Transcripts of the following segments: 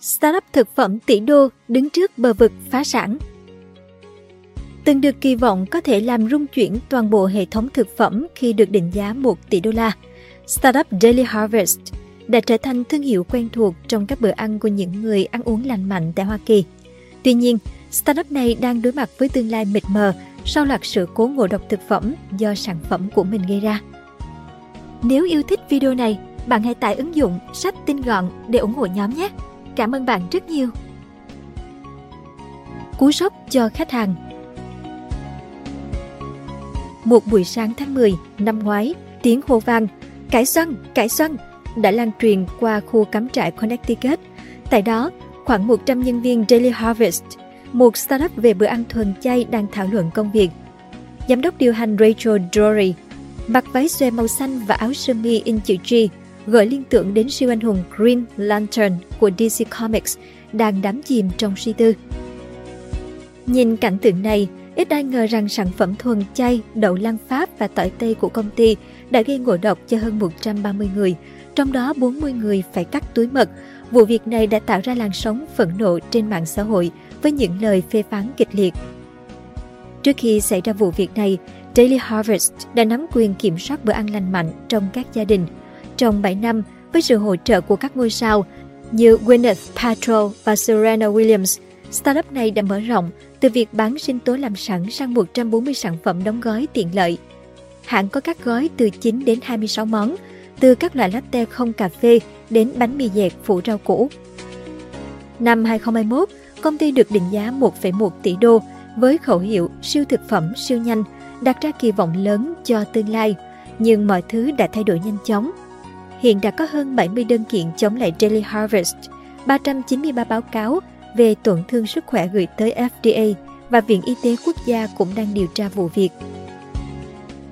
Startup thực phẩm tỷ đô đứng trước bờ vực phá sản. Từng được kỳ vọng có thể làm rung chuyển toàn bộ hệ thống thực phẩm khi được định giá 1 tỷ đô la. Startup Daily Harvest đã trở thành thương hiệu quen thuộc trong các bữa ăn của những người ăn uống lành mạnh tại Hoa Kỳ. Tuy nhiên, startup này đang đối mặt với tương lai mịt mờ sau loạt sự cố ngộ độc thực phẩm do sản phẩm của mình gây ra. Nếu yêu thích video này, bạn hãy tải ứng dụng sách tin gọn để ủng hộ nhóm nhé. Cảm ơn bạn rất nhiều. Cú sốc cho khách hàng Một buổi sáng tháng 10 năm ngoái, tiếng hô vang Cải xoăn, cải xoăn đã lan truyền qua khu cắm trại Connecticut. Tại đó, khoảng 100 nhân viên Daily Harvest, một startup về bữa ăn thuần chay đang thảo luận công việc. Giám đốc điều hành Rachel Drury mặc váy xòe màu xanh và áo sơ mi in chữ G, gợi liên tưởng đến siêu anh hùng Green Lantern của DC Comics đang đắm chìm trong suy tư. Nhìn cảnh tượng này, ít ai ngờ rằng sản phẩm thuần chay, đậu lăng Pháp và tỏi tây của công ty đã gây ngộ độc cho hơn 130 người, trong đó 40 người phải cắt túi mật. Vụ việc này đã tạo ra làn sóng phẫn nộ trên mạng xã hội với những lời phê phán kịch liệt. Trước khi xảy ra vụ việc này, Daily Harvest đã nắm quyền kiểm soát bữa ăn lành mạnh trong các gia đình. Trong 7 năm, với sự hỗ trợ của các ngôi sao như Gwyneth Paltrow và Serena Williams, startup này đã mở rộng từ việc bán sinh tố làm sẵn sang 140 sản phẩm đóng gói tiện lợi. Hãng có các gói từ 9 đến 26 món, từ các loại latte không cà phê đến bánh mì dẹt phủ rau củ. Năm 2021, công ty được định giá 1,1 tỷ đô với khẩu hiệu siêu thực phẩm siêu nhanh, đặt ra kỳ vọng lớn cho tương lai, nhưng mọi thứ đã thay đổi nhanh chóng. Hiện đã có hơn 70 đơn kiện chống lại Daily Harvest, 393 báo cáo về tổn thương sức khỏe gửi tới FDA và Viện Y tế Quốc gia cũng đang điều tra vụ việc.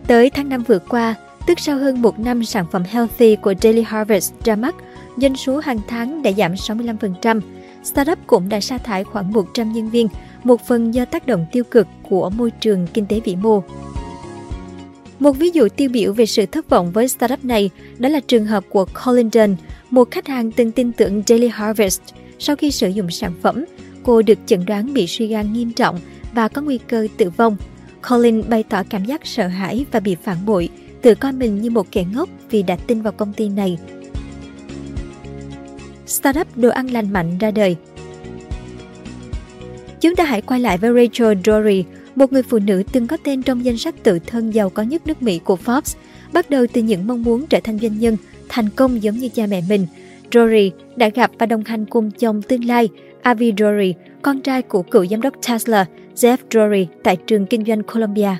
Tới tháng 5 vừa qua, tức sau hơn một năm sản phẩm Healthy của Daily Harvest ra mắt, doanh số hàng tháng đã giảm 65%. Startup cũng đã sa thải khoảng 100 nhân viên, một phần do tác động tiêu cực của môi trường kinh tế vĩ mô. Một ví dụ tiêu biểu về sự thất vọng với startup này đó là trường hợp của Colin Dunn, một khách hàng từng tin tưởng Daily Harvest. Sau khi sử dụng sản phẩm, cô được chẩn đoán bị suy gan nghiêm trọng và có nguy cơ tử vong. Colin bày tỏ cảm giác sợ hãi và bị phản bội, tự coi mình như một kẻ ngốc vì đã tin vào công ty này. Startup đồ ăn lành mạnh ra đời Chúng ta hãy quay lại với Rachel Dory, một người phụ nữ từng có tên trong danh sách tự thân giàu có nhất nước Mỹ của Forbes, bắt đầu từ những mong muốn trở thành doanh nhân, thành công giống như cha mẹ mình. Rory đã gặp và đồng hành cùng chồng tương lai, Avi Rory, con trai của cựu giám đốc Tesla, Jeff Rory tại trường kinh doanh Columbia.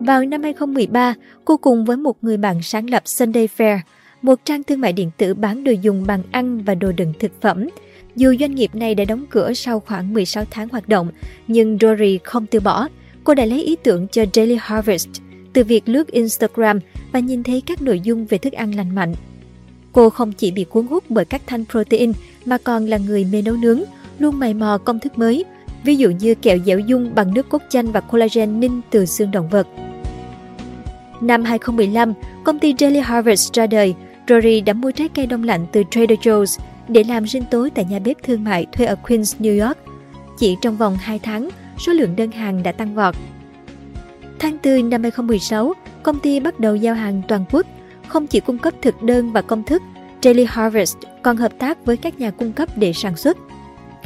Vào năm 2013, cô cùng với một người bạn sáng lập Sunday Fair, một trang thương mại điện tử bán đồ dùng bằng ăn và đồ đựng thực phẩm. Dù doanh nghiệp này đã đóng cửa sau khoảng 16 tháng hoạt động, nhưng Dory không từ bỏ. Cô đã lấy ý tưởng cho Daily Harvest từ việc lướt Instagram và nhìn thấy các nội dung về thức ăn lành mạnh. Cô không chỉ bị cuốn hút bởi các thanh protein mà còn là người mê nấu nướng, luôn mày mò công thức mới, ví dụ như kẹo dẻo dung bằng nước cốt chanh và collagen ninh từ xương động vật. Năm 2015, công ty Daily Harvest ra đời, Rory đã mua trái cây đông lạnh từ Trader Joe's để làm sinh tối tại nhà bếp thương mại thuê ở Queens, New York. Chỉ trong vòng 2 tháng, số lượng đơn hàng đã tăng vọt. Tháng 4 năm 2016, công ty bắt đầu giao hàng toàn quốc, không chỉ cung cấp thực đơn và công thức, Daily Harvest còn hợp tác với các nhà cung cấp để sản xuất.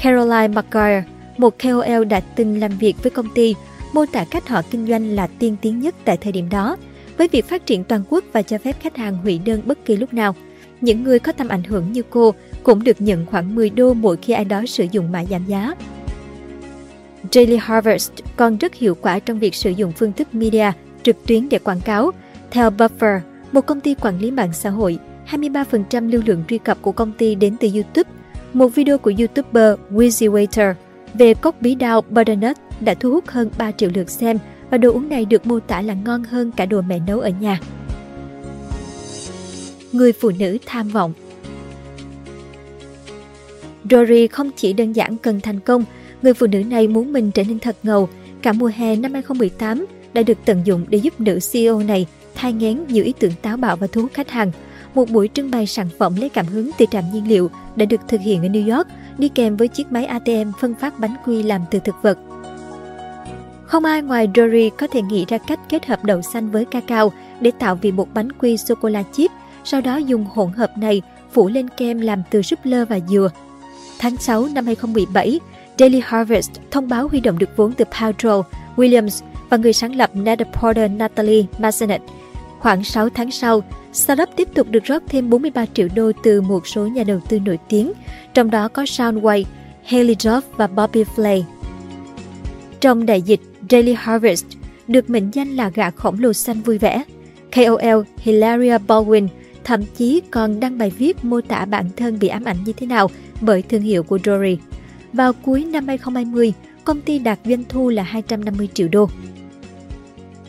Caroline McGuire, một KOL đã từng làm việc với công ty, mô tả cách họ kinh doanh là tiên tiến nhất tại thời điểm đó, với việc phát triển toàn quốc và cho phép khách hàng hủy đơn bất kỳ lúc nào. Những người có tầm ảnh hưởng như cô cũng được nhận khoảng 10 đô mỗi khi ai đó sử dụng mã giảm giá. Daily Harvest còn rất hiệu quả trong việc sử dụng phương thức media trực tuyến để quảng cáo. Theo Buffer, một công ty quản lý mạng xã hội, 23% lưu lượng truy cập của công ty đến từ YouTube. Một video của YouTuber Wizzy Waiter về cốc bí đao butternut đã thu hút hơn 3 triệu lượt xem và đồ uống này được mô tả là ngon hơn cả đồ mẹ nấu ở nhà. Người phụ nữ tham vọng Rory không chỉ đơn giản cần thành công, người phụ nữ này muốn mình trở nên thật ngầu. Cả mùa hè năm 2018 đã được tận dụng để giúp nữ CEO này thai ngén nhiều ý tưởng táo bạo và thu hút khách hàng. một buổi trưng bày sản phẩm lấy cảm hứng từ trạm nhiên liệu đã được thực hiện ở New York, đi kèm với chiếc máy ATM phân phát bánh quy làm từ thực vật. Không ai ngoài Dory có thể nghĩ ra cách kết hợp đậu xanh với cacao để tạo vị một bánh quy sô-cô-la chip, sau đó dùng hỗn hợp này phủ lên kem làm từ súp lơ và dừa. Tháng 6 năm 2017, Daily Harvest thông báo huy động được vốn từ Paltrow, Williams và người sáng lập Net Porter Natalie Massenet. Khoảng 6 tháng sau, startup tiếp tục được rót thêm 43 triệu đô từ một số nhà đầu tư nổi tiếng, trong đó có Sean White, Haley Duff và Bobby Flay. Trong đại dịch, Daily Harvest được mệnh danh là gã khổng lồ xanh vui vẻ. KOL Hilaria Baldwin thậm chí còn đăng bài viết mô tả bản thân bị ám ảnh như thế nào bởi thương hiệu của Dory. Vào cuối năm 2020, công ty đạt doanh thu là 250 triệu đô.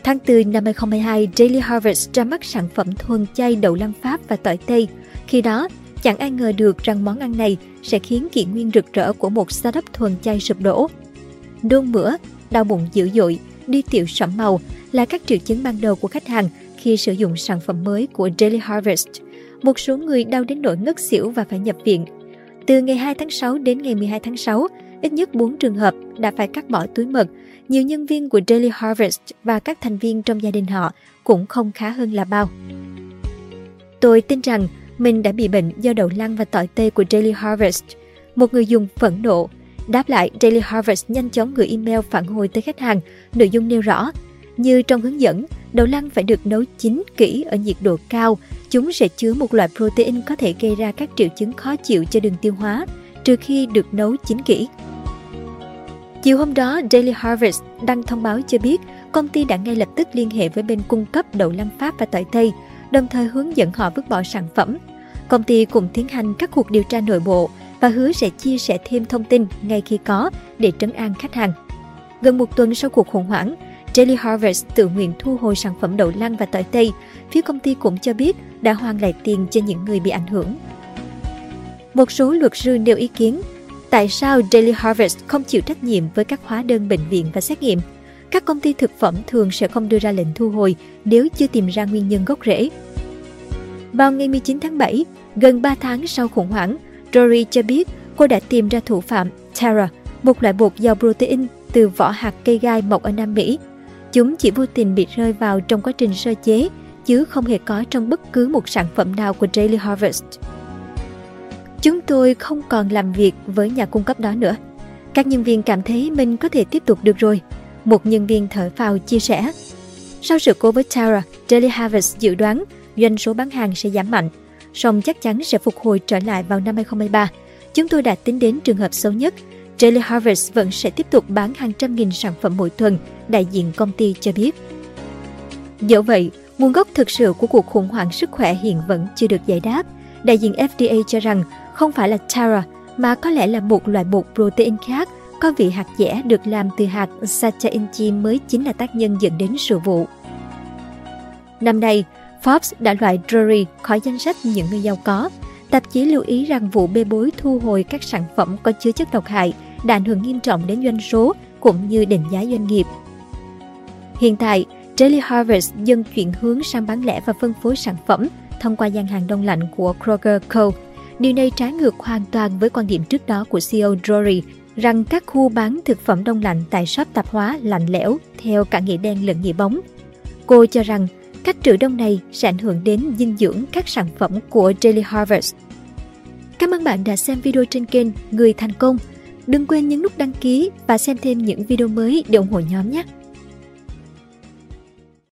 Tháng 4 năm 2022, Daily Harvest ra mắt sản phẩm thuần chay đậu lăng Pháp và tỏi Tây. Khi đó, chẳng ai ngờ được rằng món ăn này sẽ khiến kỷ nguyên rực rỡ của một startup thuần chay sụp đổ. Nôn mửa, đau bụng dữ dội, đi tiểu sẫm màu là các triệu chứng ban đầu của khách hàng khi sử dụng sản phẩm mới của Daily Harvest. Một số người đau đến nỗi ngất xỉu và phải nhập viện. Từ ngày 2 tháng 6 đến ngày 12 tháng 6, ít nhất 4 trường hợp đã phải cắt bỏ túi mật. Nhiều nhân viên của Daily Harvest và các thành viên trong gia đình họ cũng không khá hơn là bao. Tôi tin rằng mình đã bị bệnh do đậu lăng và tỏi tê của Daily Harvest. Một người dùng phẫn nộ. Đáp lại, Daily Harvest nhanh chóng gửi email phản hồi tới khách hàng. Nội dung nêu rõ, như trong hướng dẫn, đậu lăng phải được nấu chín kỹ ở nhiệt độ cao. Chúng sẽ chứa một loại protein có thể gây ra các triệu chứng khó chịu cho đường tiêu hóa, trừ khi được nấu chín kỹ. Chiều hôm đó, Daily Harvest đăng thông báo cho biết công ty đã ngay lập tức liên hệ với bên cung cấp đậu lăng Pháp và tỏi Tây, đồng thời hướng dẫn họ vứt bỏ sản phẩm. Công ty cũng tiến hành các cuộc điều tra nội bộ và hứa sẽ chia sẻ thêm thông tin ngay khi có để trấn an khách hàng. Gần một tuần sau cuộc khủng hoảng, Daily Harvest tự nguyện thu hồi sản phẩm đậu lăng và tỏi Tây. Phía công ty cũng cho biết đã hoàn lại tiền cho những người bị ảnh hưởng. Một số luật sư nêu ý kiến tại sao Daily Harvest không chịu trách nhiệm với các hóa đơn bệnh viện và xét nghiệm. Các công ty thực phẩm thường sẽ không đưa ra lệnh thu hồi nếu chưa tìm ra nguyên nhân gốc rễ. Vào ngày 19 tháng 7, gần 3 tháng sau khủng hoảng, Rory cho biết cô đã tìm ra thủ phạm Tara, một loại bột giàu protein từ vỏ hạt cây gai mọc ở Nam Mỹ. Chúng chỉ vô tình bị rơi vào trong quá trình sơ chế, chứ không hề có trong bất cứ một sản phẩm nào của Daily Harvest. Chúng tôi không còn làm việc với nhà cung cấp đó nữa. Các nhân viên cảm thấy mình có thể tiếp tục được rồi. Một nhân viên thở phào chia sẻ. Sau sự cố với Tara, Daily Harvest dự đoán doanh số bán hàng sẽ giảm mạnh, song chắc chắn sẽ phục hồi trở lại vào năm 2023. Chúng tôi đã tính đến trường hợp xấu nhất. Daily Harvest vẫn sẽ tiếp tục bán hàng trăm nghìn sản phẩm mỗi tuần, đại diện công ty cho biết. Dẫu vậy, nguồn gốc thực sự của cuộc khủng hoảng sức khỏe hiện vẫn chưa được giải đáp. Đại diện FDA cho rằng không phải là Tara mà có lẽ là một loại bột protein khác có vị hạt dẻ được làm từ hạt Sachainchi mới chính là tác nhân dẫn đến sự vụ. Năm nay, Forbes đã loại Drury khỏi danh sách những người giàu có. Tạp chí lưu ý rằng vụ bê bối thu hồi các sản phẩm có chứa chất độc hại đã ảnh hưởng nghiêm trọng đến doanh số cũng như định giá doanh nghiệp. Hiện tại, Daily Harvest dần chuyển hướng sang bán lẻ và phân phối sản phẩm thông qua gian hàng đông lạnh của Kroger Co. Điều này trái ngược hoàn toàn với quan điểm trước đó của CEO Drury rằng các khu bán thực phẩm đông lạnh tại shop tạp hóa lạnh lẽo theo cả nghĩa đen lẫn nghĩa bóng. Cô cho rằng cách trữ đông này sẽ ảnh hưởng đến dinh dưỡng các sản phẩm của Daily Harvest. Cảm ơn bạn đã xem video trên kênh Người Thành Công. Đừng quên nhấn nút đăng ký và xem thêm những video mới để ủng hộ nhóm nhé!